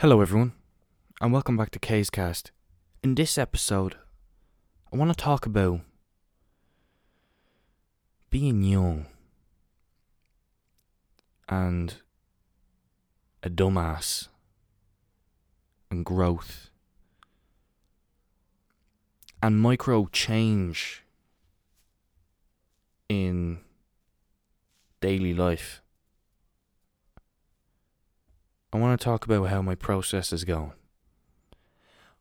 Hello, everyone, and welcome back to K's Cast. In this episode, I want to talk about being young and a dumbass and growth and micro change in daily life. I want to talk about how my process is going,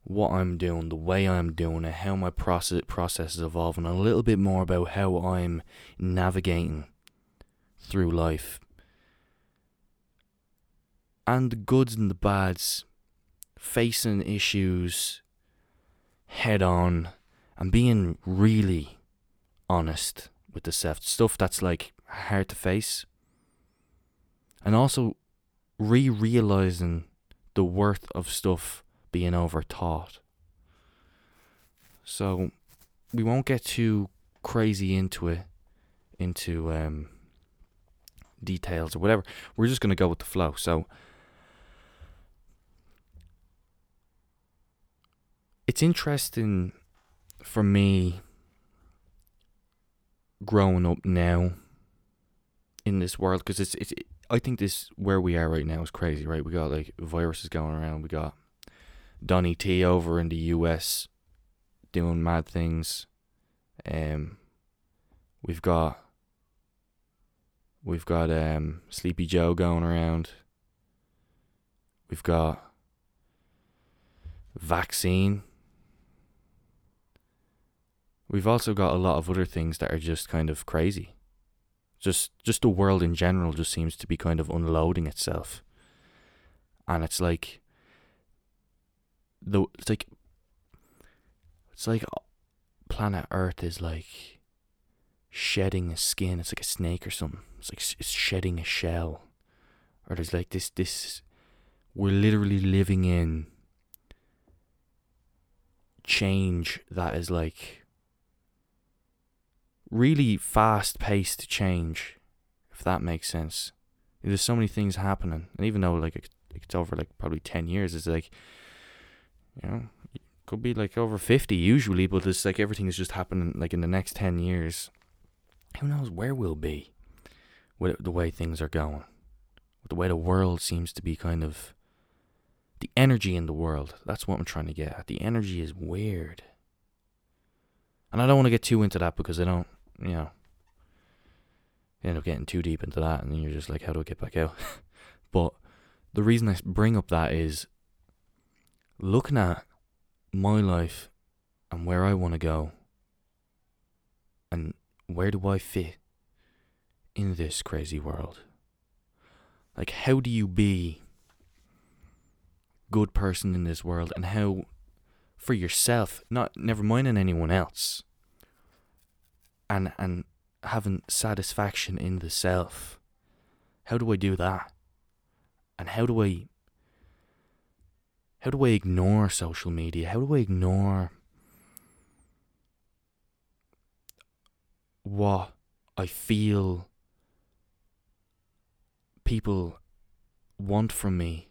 what I'm doing, the way I'm doing it, how my process process is evolving, a little bit more about how I'm navigating through life, and the goods and the bads, facing issues head on, and being really honest with the stuff that's like hard to face, and also re realizing the worth of stuff being overtaught. So we won't get too crazy into it, into um, details or whatever. We're just gonna go with the flow. So it's interesting for me growing up now in this world because it's it's I think this where we are right now is crazy, right? We got like viruses going around. We got Donny T over in the US doing mad things. Um, we've got we've got um Sleepy Joe going around. We've got vaccine. We've also got a lot of other things that are just kind of crazy just just the world in general just seems to be kind of unloading itself. And it's like the it's like it's like uh, planet earth is like shedding a skin. It's like a snake or something. It's like it's shedding a shell. Or there's like this this we're literally living in change that is like really fast paced change, if that makes sense. There's so many things happening, and even though like it's over like probably ten years, it's like you know it could be like over fifty usually, but it's like everything is just happening like in the next ten years. Who knows where we'll be with the way things are going, with the way the world seems to be kind of the energy in the world. That's what I'm trying to get at. The energy is weird. And I don't want to get too into that because I don't you know, you end up getting too deep into that, and then you're just like, how do I get back out? but the reason I bring up that is looking at my life and where I want to go, and where do I fit in this crazy world? Like, how do you be a good person in this world, and how for yourself, not never minding anyone else and and having satisfaction in the self. How do I do that? And how do I how do I ignore social media? How do I ignore what I feel people want from me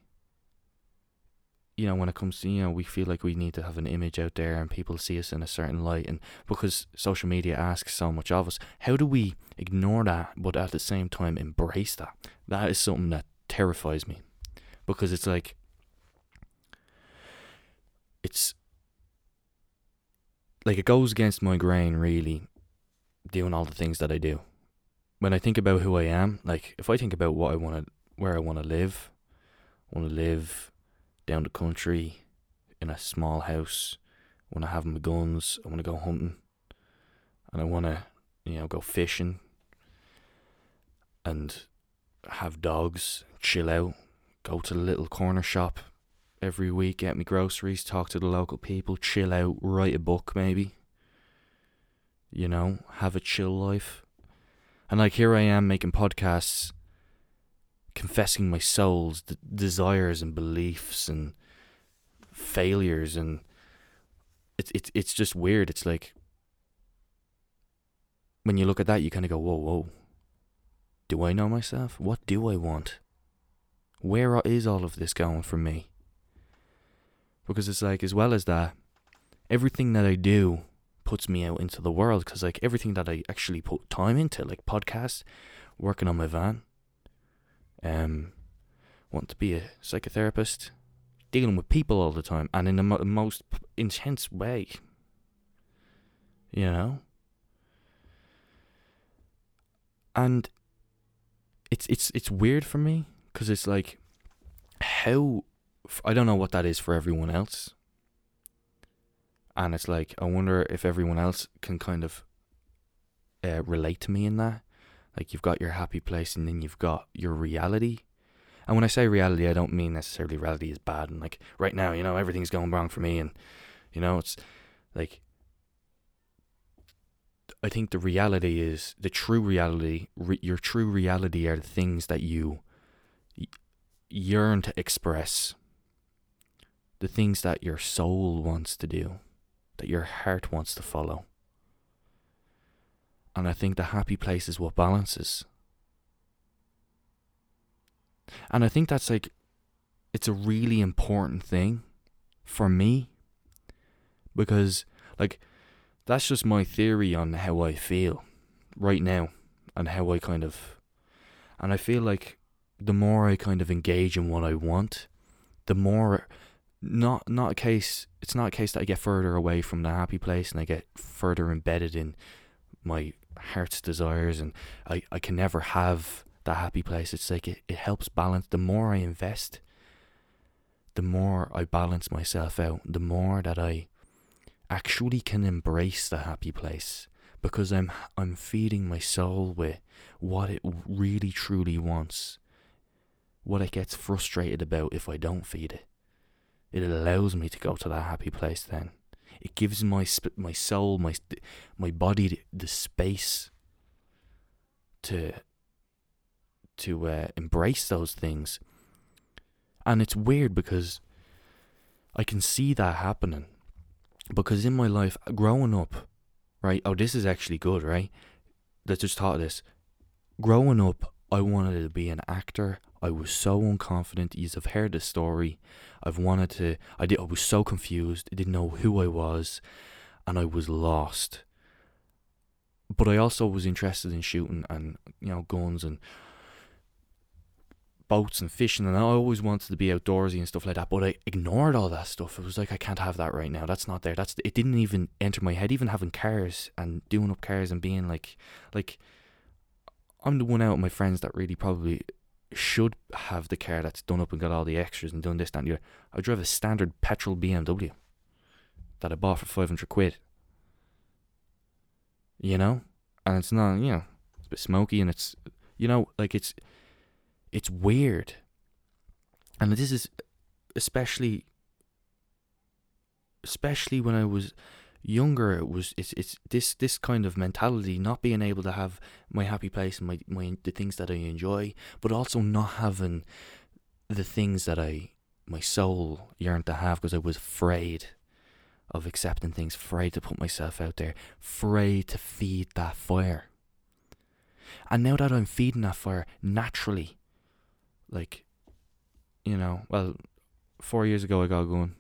you know, when it comes to, you know, we feel like we need to have an image out there and people see us in a certain light. And because social media asks so much of us, how do we ignore that but at the same time embrace that? That is something that terrifies me because it's like, it's like it goes against my grain, really, doing all the things that I do. When I think about who I am, like if I think about what I want to, where I want to live, want to live down the country in a small house. when I have my guns. I want to go hunting, and I want to, you know, go fishing, and have dogs, chill out, go to the little corner shop every week, get me groceries, talk to the local people, chill out, write a book maybe. You know, have a chill life. And like here I am making podcasts confessing my soul's d- desires and beliefs and failures and it's it's it's just weird. It's like when you look at that, you kind of go, "Whoa, whoa! Do I know myself? What do I want? Where is all of this going for me? because it's like as well as that, everything that I do puts me out into the world because like everything that I actually put time into, like podcasts, working on my van, um, wanting to be a psychotherapist, dealing with people all the time, and in the mo- most intense way. You know. And it's it's it's weird for me because it's like how I don't know what that is for everyone else. And it's like I wonder if everyone else can kind of uh, relate to me in that. Like you've got your happy place and then you've got your reality. And when I say reality, I don't mean necessarily reality is bad and like right now, you know, everything's going wrong for me and you know, it's like I think the reality is the true reality. Re- your true reality are the things that you yearn to express, the things that your soul wants to do, that your heart wants to follow. And I think the happy place is what balances. And I think that's like, it's a really important thing for me because, like, that's just my theory on how I feel right now and how I kind of and I feel like the more I kind of engage in what I want, the more not not a case it's not a case that I get further away from the happy place and I get further embedded in my heart's desires and I, I can never have that happy place. It's like it, it helps balance the more I invest, the more I balance myself out, the more that I actually can embrace the happy place because I'm I'm feeding my soul with what it really truly wants. What it gets frustrated about if I don't feed it. It allows me to go to that happy place then. It gives my sp- my soul, my my body the, space to to uh, embrace those things. And it's weird because I can see that happening because in my life, growing up, right? Oh, this is actually good, right? Let's just talk this. Growing up, I wanted to be an actor. I was so unconfident. You've heard the story. I've wanted to. I did. I was so confused. I didn't know who I was, and I was lost. But I also was interested in shooting and you know guns and boats and fishing and I always wanted to be outdoorsy and stuff like that but I ignored all that stuff it was like I can't have that right now that's not there that's it didn't even enter my head even having cars and doing up cars and being like like I'm the one out of my friends that really probably should have the car that's done up and got all the extras and done this that and the other. I drive a standard petrol BMW that I bought for 500 quid. You know? And it's not you know it's a bit smoky and it's you know like it's it's weird. And this is especially especially when I was younger it was it's it's this this kind of mentality not being able to have my happy place and my, my the things that I enjoy but also not having the things that I my soul yearned to have because I was afraid of accepting things afraid to put myself out there afraid to feed that fire. And now that I'm feeding that fire naturally like, you know, well, four years ago I got going,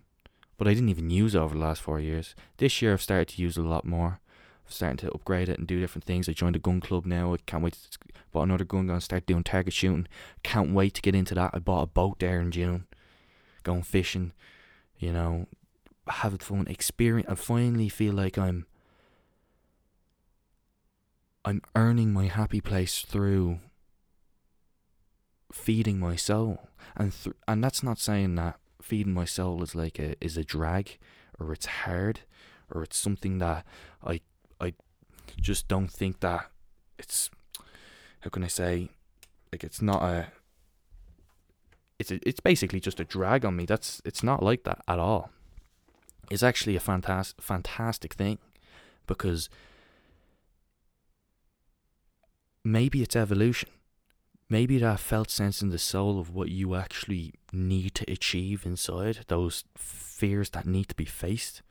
but I didn't even use it over the last four years. This year I've started to use it a lot more. I'm starting to upgrade it and do different things. I joined a gun club now. I can't wait to bought another gun. Gonna start doing target shooting. Can't wait to get into that. I bought a boat there in June. Going fishing, you know, having fun, experience. I finally feel like I'm. I'm earning my happy place through feeding my soul, and th- and that's not saying that feeding my soul is like a is a drag or it's hard or it's something that I I just don't think that it's how can I say like it's not a it's a, it's basically just a drag on me. That's it's not like that at all. It's actually a fantastic fantastic thing because maybe it's evolution maybe that felt sense in the soul of what you actually need to achieve inside those fears that need to be faced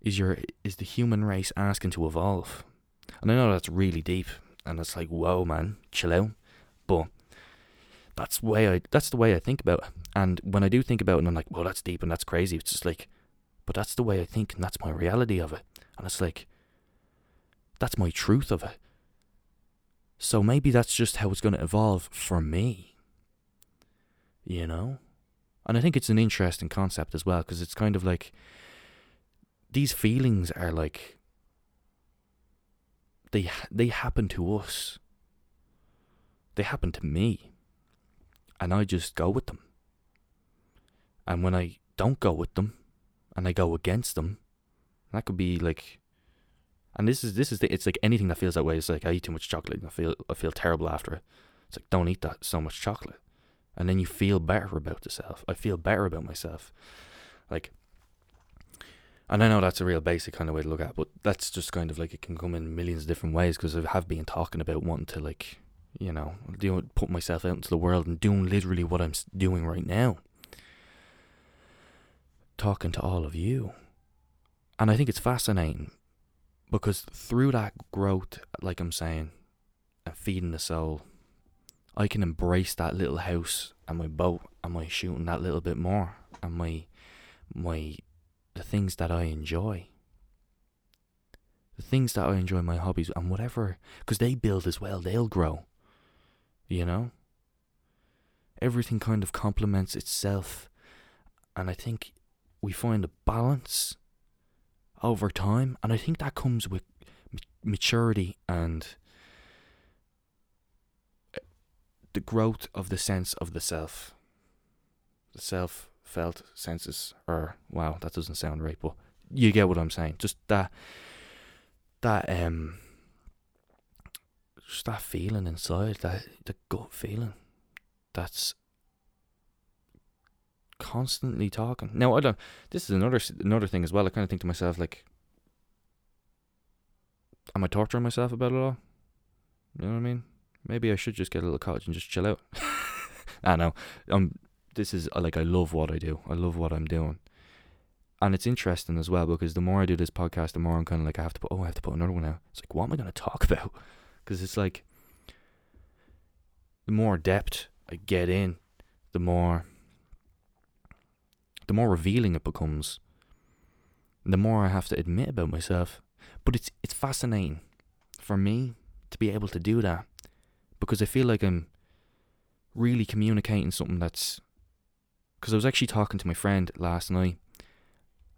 is your is the human race asking to evolve and i know that's really deep and it's like whoa man chill out but that's way I that's the way I think about it. And when I do think about it and I'm like, well that's deep and that's crazy, it's just like but that's the way I think and that's my reality of it. And it's like that's my truth of it. So maybe that's just how it's going to evolve for me. You know? And I think it's an interesting concept as well because it's kind of like these feelings are like they they happen to us. They happen to me. And I just go with them. And when I don't go with them and I go against them, that could be like and this is this is the, it's like anything that feels that way. It's like I eat too much chocolate and I feel I feel terrible after it. It's like don't eat that so much chocolate, and then you feel better about yourself. I feel better about myself, like. And I know that's a real basic kind of way to look at, it, but that's just kind of like it can come in millions of different ways because I have been talking about wanting to like, you know, do put myself out into the world and doing literally what I'm doing right now. Talking to all of you. And I think it's fascinating because through that growth, like I'm saying, and feeding the soul, I can embrace that little house and my boat and my shooting that little bit more and my my the things that I enjoy. The things that I enjoy, my hobbies and whatever, because they build as well, they'll grow. You know? Everything kind of complements itself. And I think we find a balance over time, and I think that comes with maturity and uh, the growth of the sense of the self. The self felt senses, or wow, that doesn't sound right, but you get what I'm saying. Just that, that um, just that feeling inside, that the gut feeling, that's constantly talking. Now I don't. This is another another thing as well. I kind of think to myself like, am I torturing myself about it all? You know what I mean? Maybe I should just get a little cottage and just chill out. I know. Um, this is like I love what I do. I love what I'm doing, and it's interesting as well because the more I do this podcast, the more I'm kind of like I have to put. Oh, I have to put another one out. It's like what am I going to talk about? Because it's like the more depth I get in, the more the more revealing it becomes, the more I have to admit about myself. But it's it's fascinating for me to be able to do that because I feel like I'm really communicating something that's because I was actually talking to my friend last night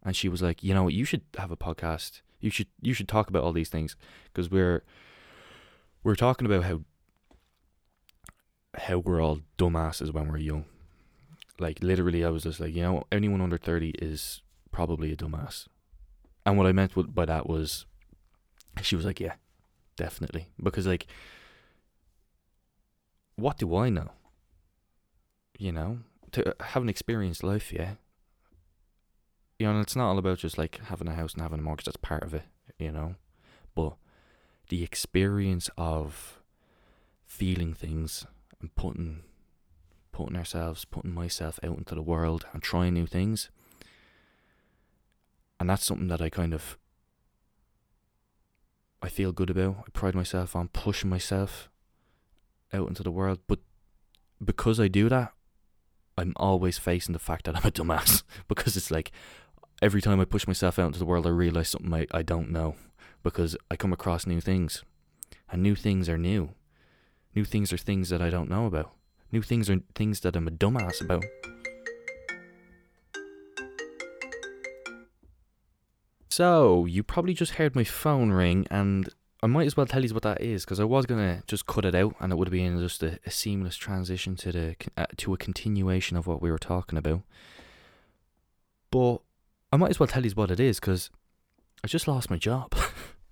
and she was like, "You know, you should have a podcast. You should you should talk about all these things because we're we're talking about how how we're all dumbasses when we're young like literally, I was just like, you know, anyone under thirty is probably a dumbass. And what I meant by that was, she was like, yeah, definitely, because like, what do I know? You know, to uh, have an experienced life, yeah. You know, and it's not all about just like having a house and having a mortgage. That's part of it, you know, but the experience of feeling things and putting putting ourselves, putting myself out into the world and trying new things. And that's something that I kind of I feel good about. I pride myself on pushing myself out into the world. But because I do that, I'm always facing the fact that I'm a dumbass. because it's like every time I push myself out into the world I realise something I, I don't know. Because I come across new things. And new things are new. New things are things that I don't know about. New things are things that I'm a dumbass about. So, you probably just heard my phone ring, and I might as well tell you what that is because I was gonna just cut it out, and it would have been just a, a seamless transition to the uh, to a continuation of what we were talking about. But I might as well tell you what it is because I just lost my job,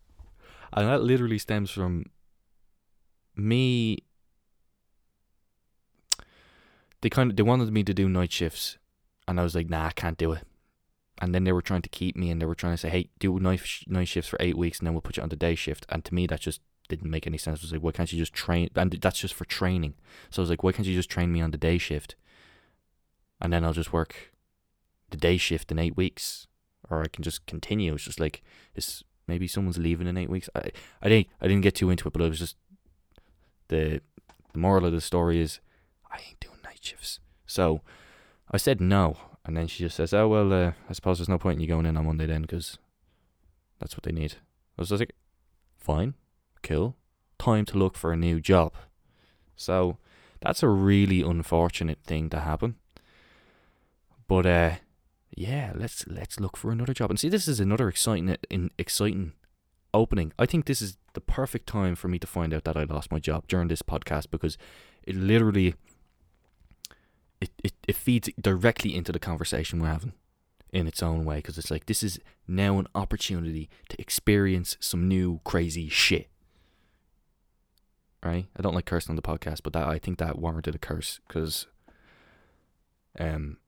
and that literally stems from me they kind of they wanted me to do night shifts, and I was like, nah, I can't do it. And then they were trying to keep me, and they were trying to say, hey, do night sh- night shifts for eight weeks, and then we'll put you on the day shift. And to me, that just didn't make any sense. I was like, why can't you just train? And that's just for training. So I was like, why can't you just train me on the day shift, and then I'll just work the day shift in eight weeks, or I can just continue. It's just like it's maybe someone's leaving in eight weeks. I I didn't I didn't get too into it, but it was just the the moral of the story is I ain't doing So I said no, and then she just says, "Oh well, uh, I suppose there's no point in you going in on Monday then, because that's what they need." I was like, "Fine, cool. Time to look for a new job." So that's a really unfortunate thing to happen. But uh, yeah, let's let's look for another job. And see, this is another exciting, in exciting opening. I think this is the perfect time for me to find out that I lost my job during this podcast because it literally it, it, it feeds directly into the conversation we're having in its own way because it's like this is now an opportunity to experience some new crazy shit. Right? I don't like cursing on the podcast, but that I think that warranted a curse because um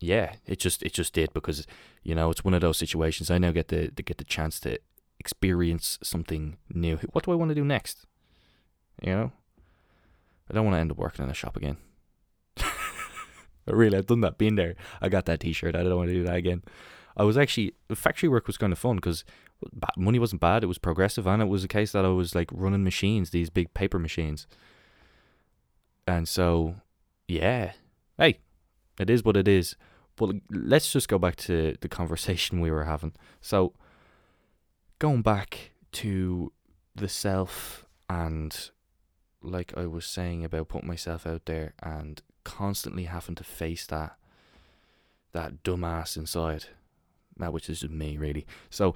yeah, it just it just did because you know it's one of those situations. I now get the to get the chance to experience something new. What do I want to do next? You know, I don't want to end up working in a shop again. Really, I've done that. Been there. I got that T-shirt. I don't want to do that again. I was actually factory work was kind of fun because money wasn't bad. It was progressive, and it was a case that I was like running machines, these big paper machines. And so, yeah, hey, it is what it is. But let's just go back to the conversation we were having. So, going back to the self and like I was saying about putting myself out there and constantly having to face that that dumbass inside, now which is just me really. So,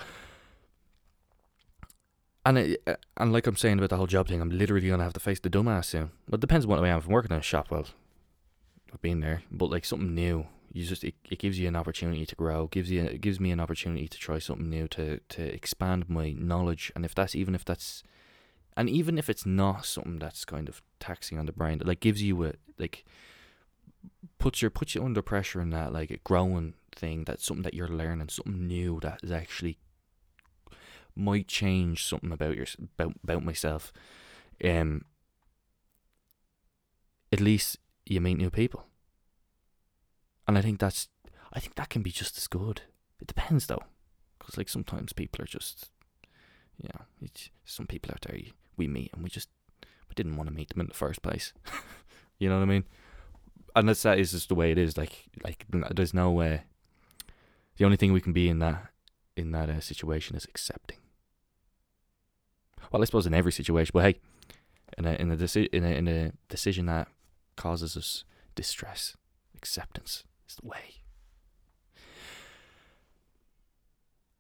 and it, uh, and like I'm saying about the whole job thing, I'm literally gonna have to face the dumbass soon. Well, it depends on what I am. If I'm working in a shop, well, I've been there, but like something new, you just it, it gives you an opportunity to grow. gives you it gives me an opportunity to try something new to to expand my knowledge. And if that's even if that's and even if it's not something that's kind of taxing on the brain, like gives you a like puts your puts you under pressure in that like a growing thing. That's something that you're learning, something new that is actually might change something about your about about myself. Um, at least you meet new people, and I think that's I think that can be just as good. It depends though, because like sometimes people are just, you know, some people out there we meet and we just we didn't want to meet them in the first place. you know what I mean? And that's that is just the way it is. Like like there's no way. The only thing we can be in that in that uh, situation is accepting. Well, I suppose in every situation, but hey, in a in a, deci- in a in a decision that causes us distress, acceptance is the way.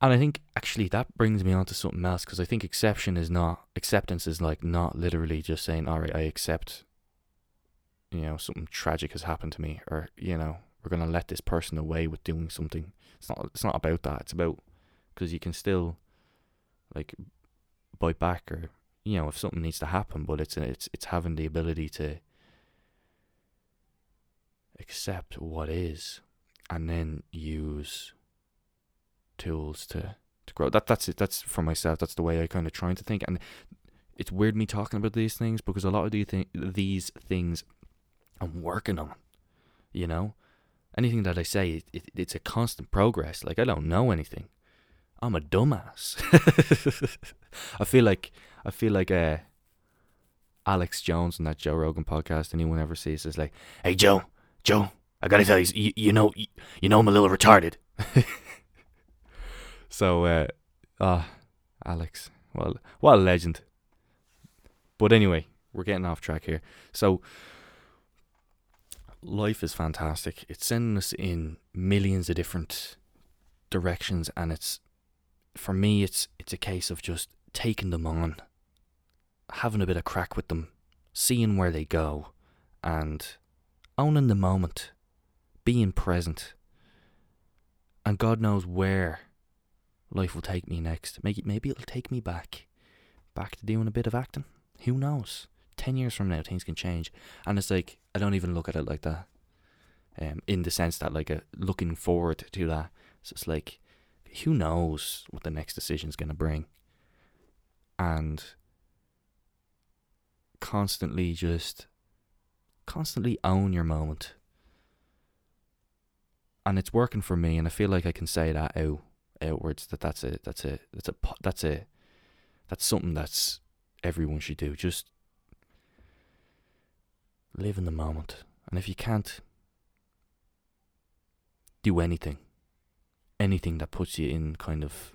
And I think actually that brings me on to something else because I think exception is not acceptance is like not literally just saying, all right, I accept, you know, something tragic has happened to me, or you know, we're gonna let this person away with doing something. It's not. It's not about that. It's about because you can still, like, bite back or you know if something needs to happen, but it's it's it's having the ability to accept what is and then use tools to to grow. That that's it. That's for myself. That's the way I kind of trying to think. And it's weird me talking about these things because a lot of these these things I'm working on. You know, anything that I say, it, it, it's a constant progress. Like I don't know anything. I'm a dumbass. I feel like I feel like uh, Alex Jones on that Joe Rogan podcast. Anyone ever sees is like, "Hey Joe, Joe, I gotta tell you, you, you know, you, you know, I'm a little retarded." So, uh, ah, Alex, well, what a legend. But anyway, we're getting off track here. So, life is fantastic. It's sending us in millions of different directions, and it's for me, it's it's a case of just taking them on, having a bit of crack with them, seeing where they go, and owning the moment, being present, and God knows where life will take me next. Maybe maybe it'll take me back, back to doing a bit of acting. Who knows? Ten years from now, things can change, and it's like I don't even look at it like that. Um, in the sense that like a, uh, looking forward to that. It's like, who knows what the next decision's gonna bring, and constantly just constantly own your moment and it's working for me and i feel like i can say that out outwards that that's a that's a that's a that's a that's something that's everyone should do. Just live in the moment. And if you can't do anything, anything that puts you in kind of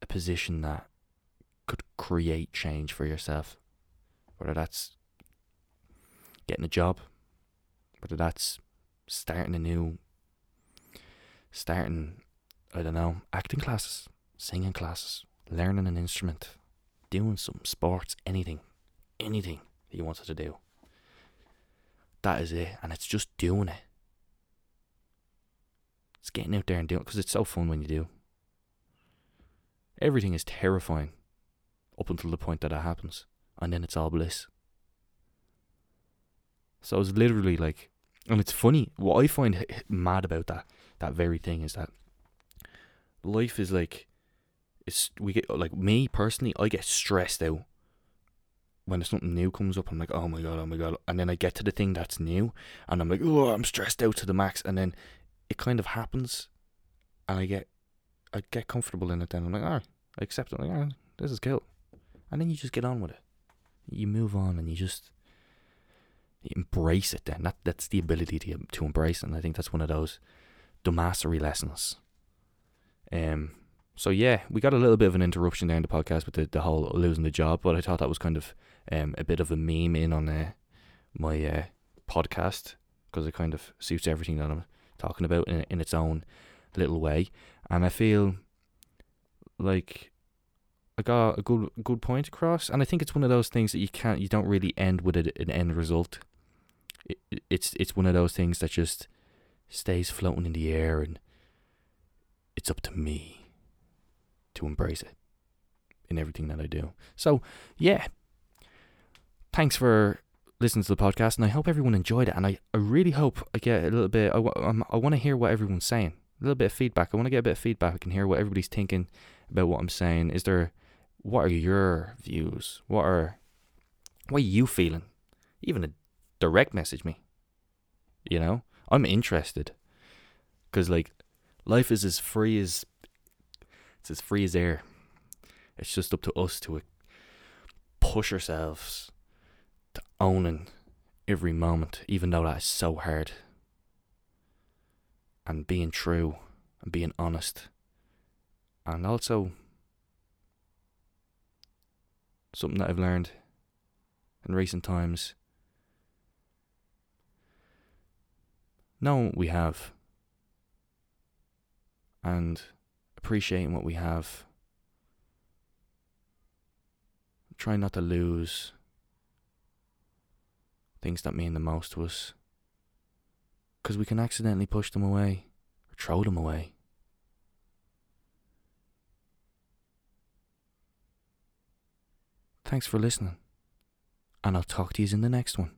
a position that could create change for yourself, whether that's getting a job, whether that's starting a new, starting, I don't know, acting classes, singing classes, learning an instrument, doing some sports, anything, anything that you wanted to do. That is it, and it's just doing it. It's getting out there and doing it because it's so fun when you do. Everything is terrifying up until the point that it happens, and then it's all bliss. So it's literally like, and it's funny. What I find mad about that that very thing is that life is like, it's we get like me personally. I get stressed out when something new comes up. I'm like, oh my god, oh my god, and then I get to the thing that's new, and I'm like, oh, I'm stressed out to the max, and then it kind of happens, and I get, I get comfortable in it. Then I'm like, oh, I accept it. I'm like, oh, this is cool, and then you just get on with it. You move on, and you just embrace it then that that's the ability to to embrace and I think that's one of those the mastery lessons um so yeah we got a little bit of an interruption there in the podcast with the, the whole losing the job but I thought that was kind of um a bit of a meme in on uh, my uh, podcast because it kind of suits everything that I'm talking about in, in its own little way. And I feel like I got a good good point across, and I think it's one of those things that you can't, you don't really end with a, an end result. It, it's it's one of those things that just stays floating in the air and it's up to me to embrace it in everything that I do. So, yeah. Thanks for listening to the podcast and I hope everyone enjoyed it and I, I really hope I get a little bit I, um, I want to hear what everyone's saying. A little bit of feedback. I want to get a bit of feedback. Can hear what everybody's thinking about what I'm saying. Is there what are your views? What are what are you feeling? Even a direct message me. You know, I'm interested because like life is as free as it's as free as air. It's just up to us to push ourselves to owning every moment, even though that is so hard. And being true and being honest. And also, something that I've learned in recent times knowing what we have and appreciating what we have. Trying not to lose things that mean the most to us because we can accidentally push them away or throw them away. Thanks for listening, and I'll talk to you in the next one.